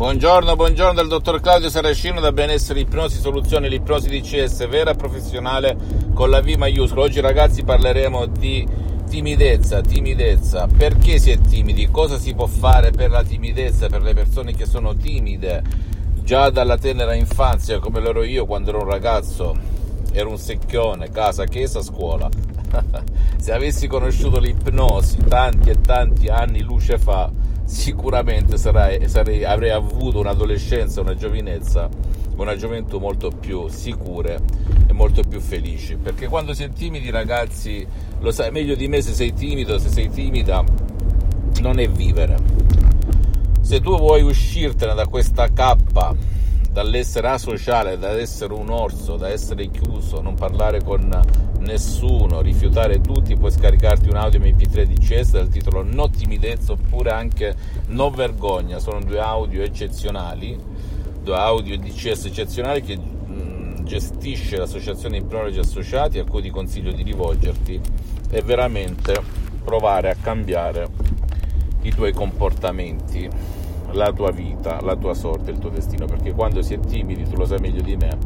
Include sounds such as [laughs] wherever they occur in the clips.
Buongiorno, buongiorno dal dottor Claudio Saracino da Benessere Ipnosi Soluzioni, l'ipnosi DCS vera e professionale con la V maiuscola. Oggi ragazzi parleremo di timidezza, timidezza. Perché si è timidi? Cosa si può fare per la timidezza, per le persone che sono timide? Già dalla tenera infanzia, come l'ero io quando ero un ragazzo, ero un secchione, casa, chiesa, scuola. [laughs] Se avessi conosciuto l'ipnosi tanti e tanti anni luce fa, sicuramente sarai, sarei, avrei avuto un'adolescenza, una giovinezza, una gioventù molto più sicure e molto più felici. Perché quando si è timidi, ragazzi, lo sai meglio di me se sei timido, se sei timida, non è vivere. Se tu vuoi uscirtene da questa cappa dall'essere asociale, da essere un orso, da essere chiuso, non parlare con nessuno, rifiutare tutti, puoi scaricarti un audio MP3 DCS dal titolo No timidezza oppure anche No vergogna, sono due audio eccezionali, due audio DCS eccezionali che mh, gestisce l'associazione Ipnologi Associati a cui ti consiglio di rivolgerti e veramente provare a cambiare i tuoi comportamenti la tua vita, la tua sorte, il tuo destino, perché quando si è timidi, tu lo sai meglio di me,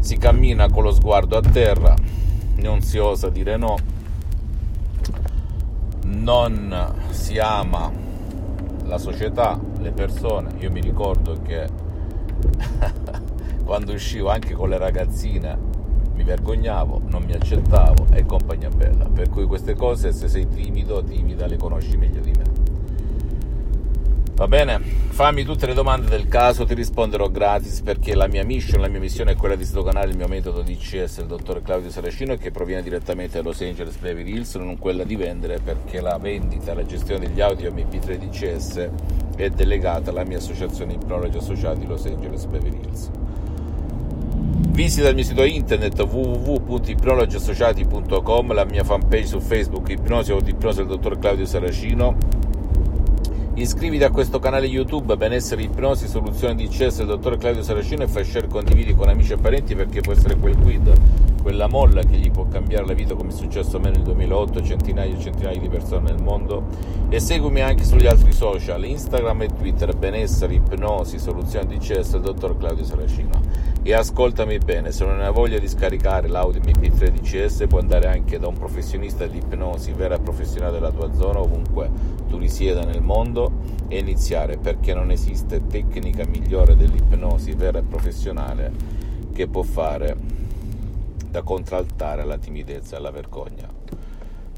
si cammina con lo sguardo a terra, non si osa dire no, non si ama la società, le persone. Io mi ricordo che [laughs] quando uscivo anche con le ragazzine mi vergognavo, non mi accettavo e compagnia bella. Per cui queste cose, se sei timido, timida, le conosci meglio di me. Va bene? Fammi tutte le domande del caso, ti risponderò gratis perché la mia mission, la mia missione è quella di sdoganare il mio metodo DCS, il dottor Claudio Saracino, che proviene direttamente da Los Angeles Beverly Hills, non quella di vendere perché la vendita, la gestione degli audio MP3 DCS è delegata alla mia associazione Ipnologi Associati Los Angeles Beverly Hills. Visita il mio sito internet www.ipnologiassociati.com, la mia fanpage su Facebook Ipnosi o Ipnosi del dottor Claudio Saracino Iscriviti a questo canale YouTube Benessere Ipnosi Soluzione di CS del dottor Claudio Saracino e fai share condividi con amici e parenti perché può essere quel quid, quella molla che gli può cambiare la vita come è successo a me nel 2008, centinaia e centinaia di persone nel mondo. E seguimi anche sugli altri social, Instagram e Twitter Benessere Ipnosi Soluzione di CS del dottor Claudio Saracino. E ascoltami bene, se non hai voglia di scaricare l'audio MP3 DCS puoi andare anche da un professionista di ipnosi vera professionale della tua zona ovunque tu risieda nel mondo iniziare perché non esiste tecnica migliore dell'ipnosi vera e professionale che può fare da contraltare la timidezza e la vergogna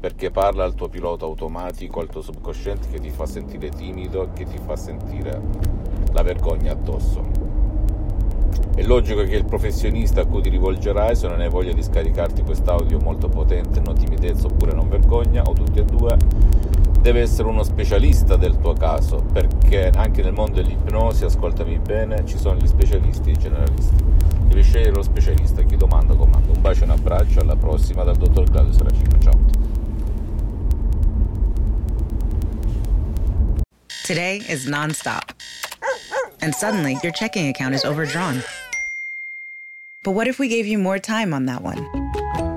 perché parla al tuo pilota automatico, al tuo subconsciente che ti fa sentire timido e che ti fa sentire la vergogna addosso. È logico che il professionista a cui ti rivolgerai, se non hai voglia di scaricarti quest'audio molto potente, non timidezza oppure non vergogna, o tutti e due, deve essere uno specialista del tuo caso, perché anche nel mondo dell'ipnosi, ascoltami bene, ci sono gli specialisti e i generalisti. Devi scegliere lo specialista, chi domanda comanda. Un bacio e un abbraccio, alla prossima dal dottor Claudio Saracino, ciao. Today is nonstop. And suddenly, your checking account is overdrawn. But what if we gave you more time on that one?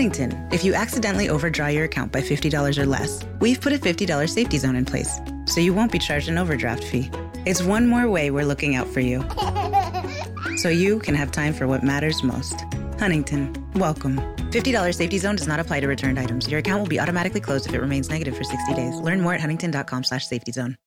Huntington, if you accidentally overdraw your account by $50 or less, we've put a $50 safety zone in place, so you won't be charged an overdraft fee. It's one more way we're looking out for you, [laughs] so you can have time for what matters most. Huntington, welcome. $50 safety zone does not apply to returned items. Your account will be automatically closed if it remains negative for 60 days. Learn more at huntington.com slash safety zone.